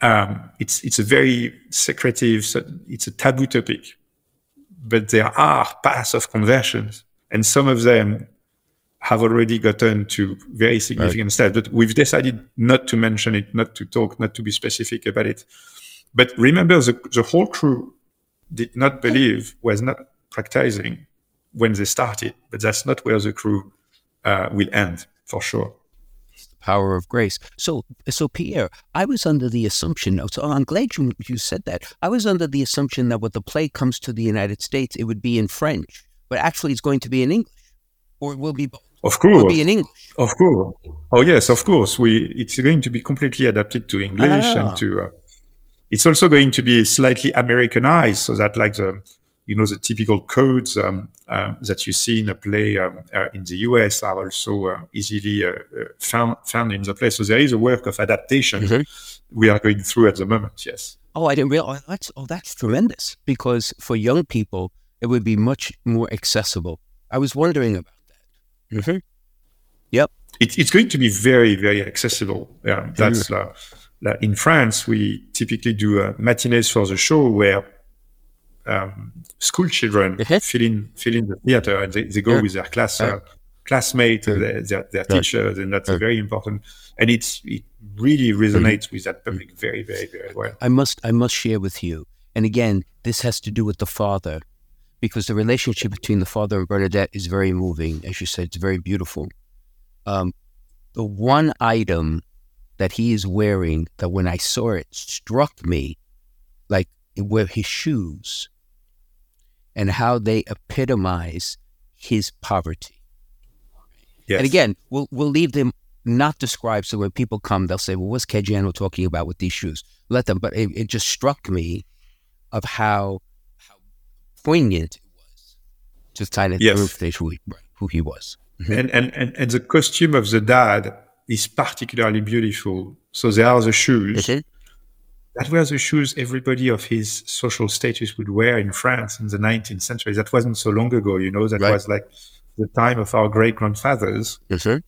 um, it's it's a very secretive, it's a taboo topic, but there are paths of conversions, and some of them have already gotten to very significant steps. But we've decided not to mention it, not to talk, not to be specific about it. But remember, the the whole crew did not believe, was not practicing when they started, but that's not where the crew uh, will end for sure. Power of grace. So, so Pierre, I was under the assumption. So I'm glad you you said that. I was under the assumption that when the play comes to the United States, it would be in French, but actually, it's going to be in English, or it will be both. Of course. It will be in English. Of course. Oh yes, of course. We it's going to be completely adapted to English Ah. and to. Uh, it's also going to be slightly Americanized, so that like the you know the typical codes um, um, that you see in a play um, uh, in the US are also uh, easily uh, uh, found found in the play. So there is a work of adaptation Mhm. we are going through at the moment. Yes. Oh, I didn't realize. Oh, that's oh, that's tremendous. Because for young people, it would be much more accessible. I was wondering about that. Mm-hmm. Yep. it, it's going to be very, very accessible. Yeah, that's uh, in France, we typically do uh, matinees for the show where um, school children Okay. fill in fill in the theater and they, they go Yeah. with their class uh, classmates, their, their, their teachers, and that's very important. And it's it really resonates with that public very, very, very well. I must I must share with you. And again, this has to do with the father, because the relationship between the father and Bernadette is very moving. As you said, it's very beautiful. Um, the one item that he is wearing that when I saw it struck me, like were his shoes, and how they epitomize his poverty. Yes. And again, we'll we'll leave them not described so when people come, they'll say, "Well, what's Caggiano talking about with these shoes?" Let them. But it, it just struck me of how how poignant it was to kind of Yes. illustrate who he, who he was. Mm-hmm. and, and, and, and the costume of the dad is particularly beautiful. So there are the shoes. That were the shoes everybody of his social status would wear in France in the 19th century. That wasn't so long ago, you know, that Right. was like the time of our great grandfathers. Yes, sir.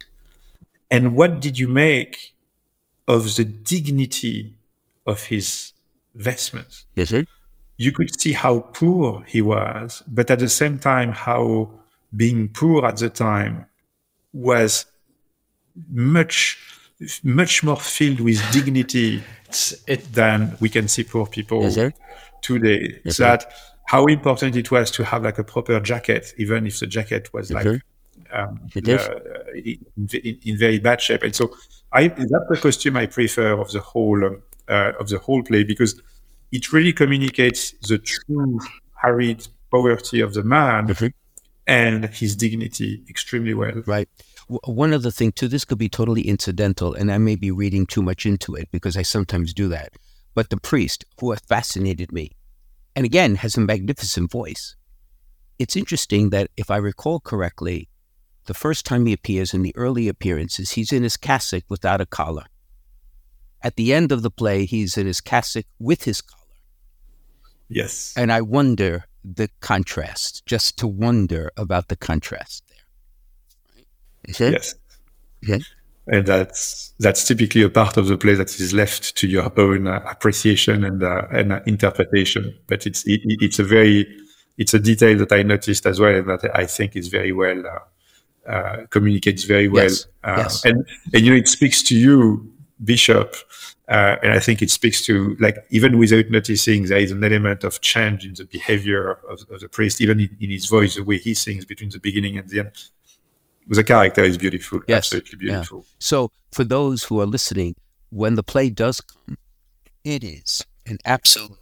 And what did you make of the dignity of his vestments? Yes, sir. You could see how poor he was, but at the same time, how being poor at the time was much, much more filled with dignity it, than we can see poor people Yes, today. Yes, so that how important it was to have like a proper jacket, even if the jacket was like um, is. uh, in, in, in very bad shape. And so I that's the costume I prefer of the whole um, uh, of the whole play because it really communicates the true harried poverty of the man Mhm. and his dignity extremely well. Right. One other thing too. This could be totally incidental, and I may be reading too much into it because I sometimes do that. But the priest, who has fascinated me, and again has a magnificent voice. It's interesting that if I recall correctly, the first time he appears in the early appearances, he's in his cassock without a collar. At the end of the play, he's in his cassock with his collar. Yes. And I wonder the contrast, just to wonder about the contrast? Is it? Yes. Okay. And that's that's typically a part of the play that is left to your own uh, appreciation and uh, and uh, interpretation. But it's it, it- it's a very it's a detail that I noticed as well, and that I think is very well uh, uh, communicates very well. Yes, Uh, yes. And and you know it speaks to you, Bishop, Uh, and I think it speaks to like even without noticing, there is an element of change in the behavior of, of the priest, even in, in, his voice, the way he sings between the beginning and the end. The character is beautiful, yes. absolutely beautiful. Yeah. So, for those who are listening, when the play does come, it is an absolute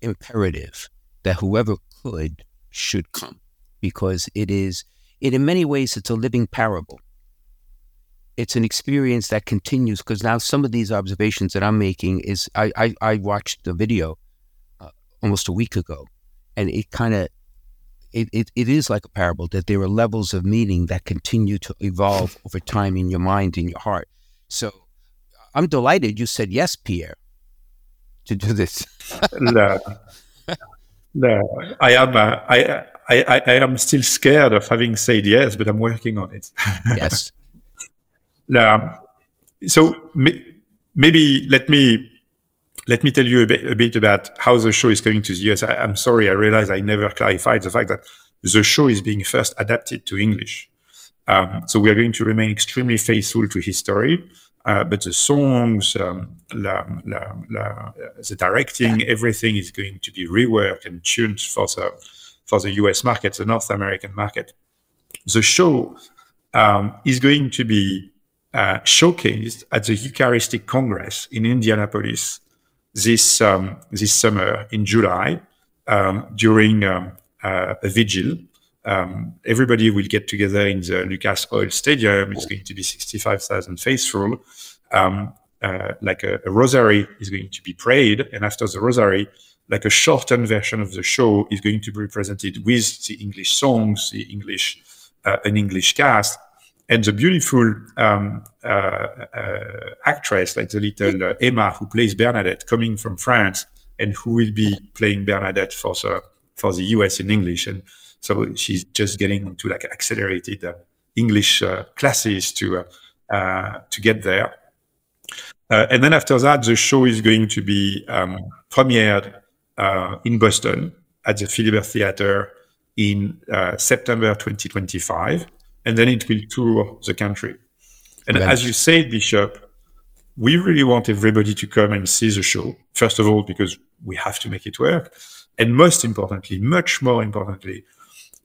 imperative that whoever could should come because it is, it in many ways, it's a living parable it's an experience that continues because now some of these observations that I'm making is I I, I watched the video uh, almost a week ago, and it kind of it, it, it is like a parable that there are levels of meaning that continue to evolve over time in your mind in your heart. So I'm delighted you said yes, Pierre, to do this. no, no, I am. Uh, I, I I am still scared of having said yes, but I'm working on it. yes. Um, so maybe let me let me tell you a bit, a bit, about how the show is coming to the US. I, am sorry, I realize I never clarified the fact that the show is being first adapted to English. Um, so we are going to remain extremely faithful to history, uh, but the songs, um, la, la, la, the directing, everything is going to be reworked and tuned for the for the US market, the North American market. The show um, is going to be uh, showcased at the Eucharistic Congress in Indianapolis this um, this summer in July um, during um, uh, a vigil. Um, everybody will get together in the Lucas Oil Stadium. It's going to be 65,000 faithful. Um, uh, like a, a, rosary is going to be prayed, and after the rosary, like a shortened version of the show is going to be presented with the English songs, the English uh, an English cast, and the beautiful um, uh, uh, actress, like the little uh, Emma, who plays Bernadette, coming from France, and who will be playing Bernadette for the for the US in English, and so she's just getting into like accelerated uh, English uh, classes to to get there. and then after that, the show is going to be um, premiered in Boston at the Philibert Theater in September 2025 and then it will tour the country. And as you said, Bishop, we really want everybody to come and see the show. First of all, because we have to make it work. And most importantly, much more importantly,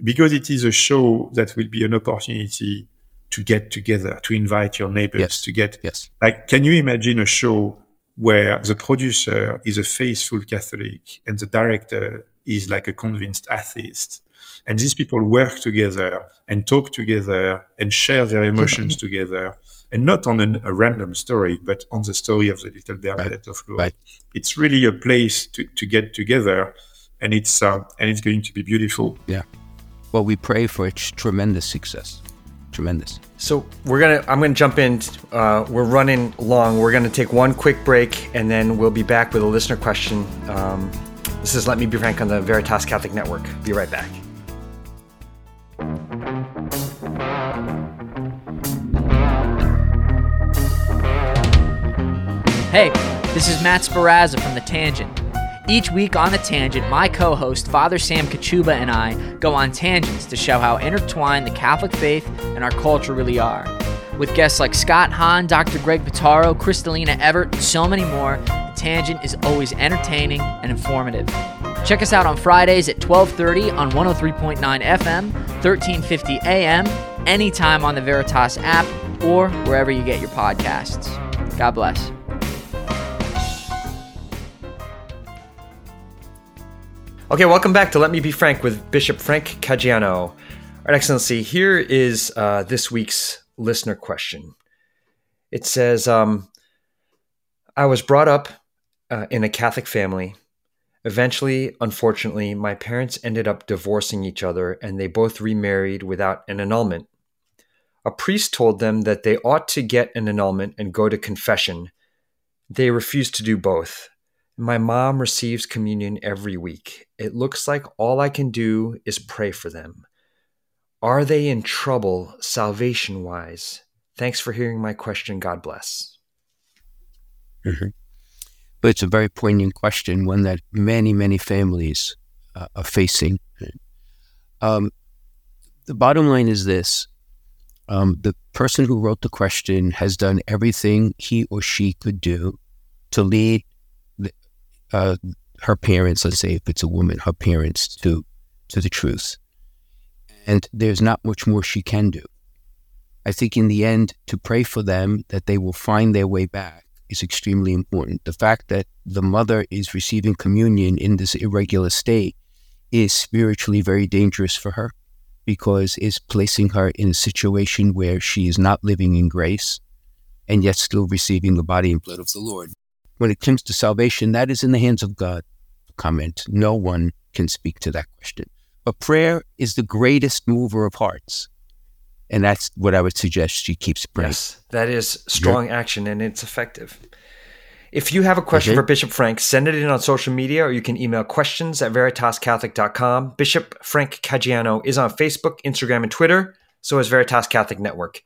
because it is a show that will be an opportunity to get together, to invite your neighbors, yes. to get, yes. like, can you imagine a show where the producer is a faithful Catholic and the director is like a convinced atheist? And these people work together and talk together and share their emotions together. And not on an, a random story, but on the story of the little Bernadette right. of Lourdes. Right. It's really a place to, to get together, and it's uh, and it's going to be beautiful. Yeah. Well, we pray for its tremendous success. Tremendous. So we're gonna. I'm gonna jump in. Uh, we're running long. We're gonna take one quick break, and then we'll be back with a listener question. Um, this is Let Me Be Frank on the Veritas Catholic Network. Be right back. Hey, this is Matt Sparazza from The Tangent. Each week on The Tangent, my co host, Father Sam Kachuba, and I go on tangents to show how intertwined the Catholic faith and our culture really are. With guests like Scott Hahn, Dr. Greg Bottaro, Crystalina Evert, and so many more, The Tangent is always entertaining and informative. Check us out on Fridays at 12:30 on 103.9 FM, 1350 AM, anytime on the Veritas app or wherever you get your podcasts. God bless. Okay, welcome back to Let Me Be Frank with Bishop Frank Caggiano. Our Excellency, here is uh, this week's listener question. It says, um, I was brought up uh, in a Catholic family. Eventually, unfortunately, my parents ended up divorcing each other and they both remarried without an annulment. A priest told them that they ought to get an annulment and go to confession. They refused to do both. My mom receives communion every week. It looks like all I can do is pray for them. Are they in trouble salvation wise? Thanks for hearing my question. God bless. Mm-hmm. But it's a very poignant question, one that many, many families uh, are facing. Um, the bottom line is this um, the person who wrote the question has done everything he or she could do to lead uh, her parents, let's say if it's a woman, her parents to to the truth. And there's not much more she can do. I think in the end, to pray for them that they will find their way back is extremely important. The fact that the mother is receiving communion in this irregular state is spiritually very dangerous for her because it's placing her in a situation where she is not living in grace and yet still receiving the body and blood of the Lord. When it comes to salvation, that is in the hands of God. Comment. No one can speak to that question. But prayer is the greatest mover of hearts. And that's what I would suggest she keeps praying. Yes, that is strong yeah. action and it's effective. If you have a question for Bishop Frank, send it in on social media or you can email questions at veritascatholic.com. Bishop Frank Caggiano is on Facebook, Instagram, and Twitter. So is Veritas Catholic Network.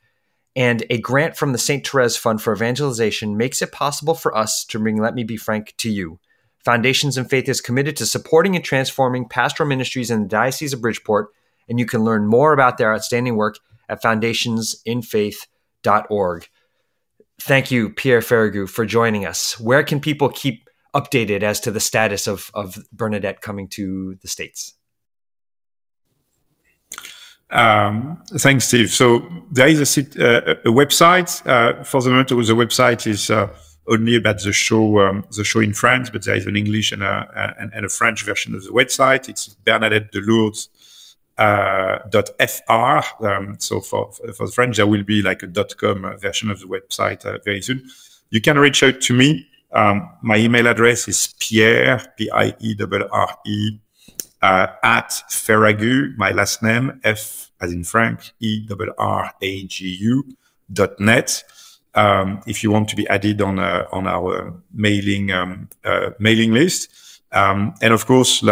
And a grant from the St. Therese Fund for Evangelization makes it possible for us to bring Let Me Be Frank to you. Foundations in Faith is committed to supporting and transforming pastoral ministries in the Diocese of Bridgeport, and you can learn more about their outstanding work at foundationsinfaith.org. Thank you, Pierre Ferragu, for joining us. Where can people keep updated as to the status of, of Bernadette coming to the States? Um, thanks, Steve. So there is a, uh, a website. Uh, for the moment, the website is uh, only about the show, um, the show in France, but there is an English and a, and, a French version of the website. It's Bernadette uh, .fr. Um, so for, for the French, there will be like a dot .com version of the website uh, very soon. You can reach out to me. Um, my email address is Pierre, P-I-E-R-R-E, uh, at Ferragu, my last name, F as in Frank, E-R-R-A-G-U dot net. Um, if you want to be added on uh, on our mailing um, uh, mailing list, um, and of course,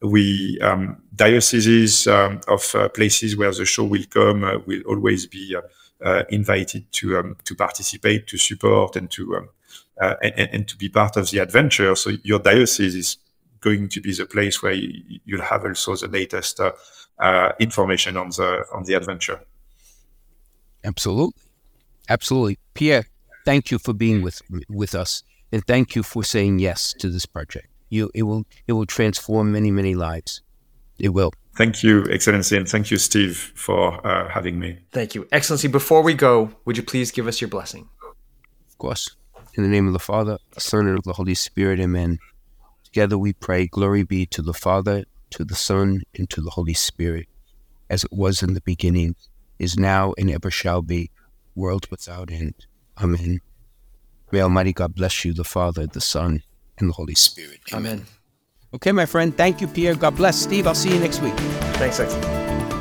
we um, dioceses um, of uh, places where the show will come uh, will always be uh, invited to um, to participate, to support, and to and, and, to be part of the adventure. So your diocese is going to be the place where you, will have also the latest uh, information on the on the adventure. Absolutely, absolutely, Pierre. Thank you for being with with us, and thank you for saying yes to this project you it will it will transform many many lives. It will. Thank you, Excellency, and thank you, Steve, for uh, having me. Thank you, Excellency. Before we go, would you please give us your blessing? Of course. In the name of the Father, the Son, and of the Holy Spirit, Amen. Together we pray, glory be to the Father, to the Son, and to the Holy Spirit, as it was in the beginning, is now, and ever shall be, world without end. Amen. May Almighty God bless you, the Father, the Son, and the Holy Spirit. Amen. Amen. Okay, my friend. Thank you, Pierre. God bless. Steve, I'll see you next week. Thanks, Excellent.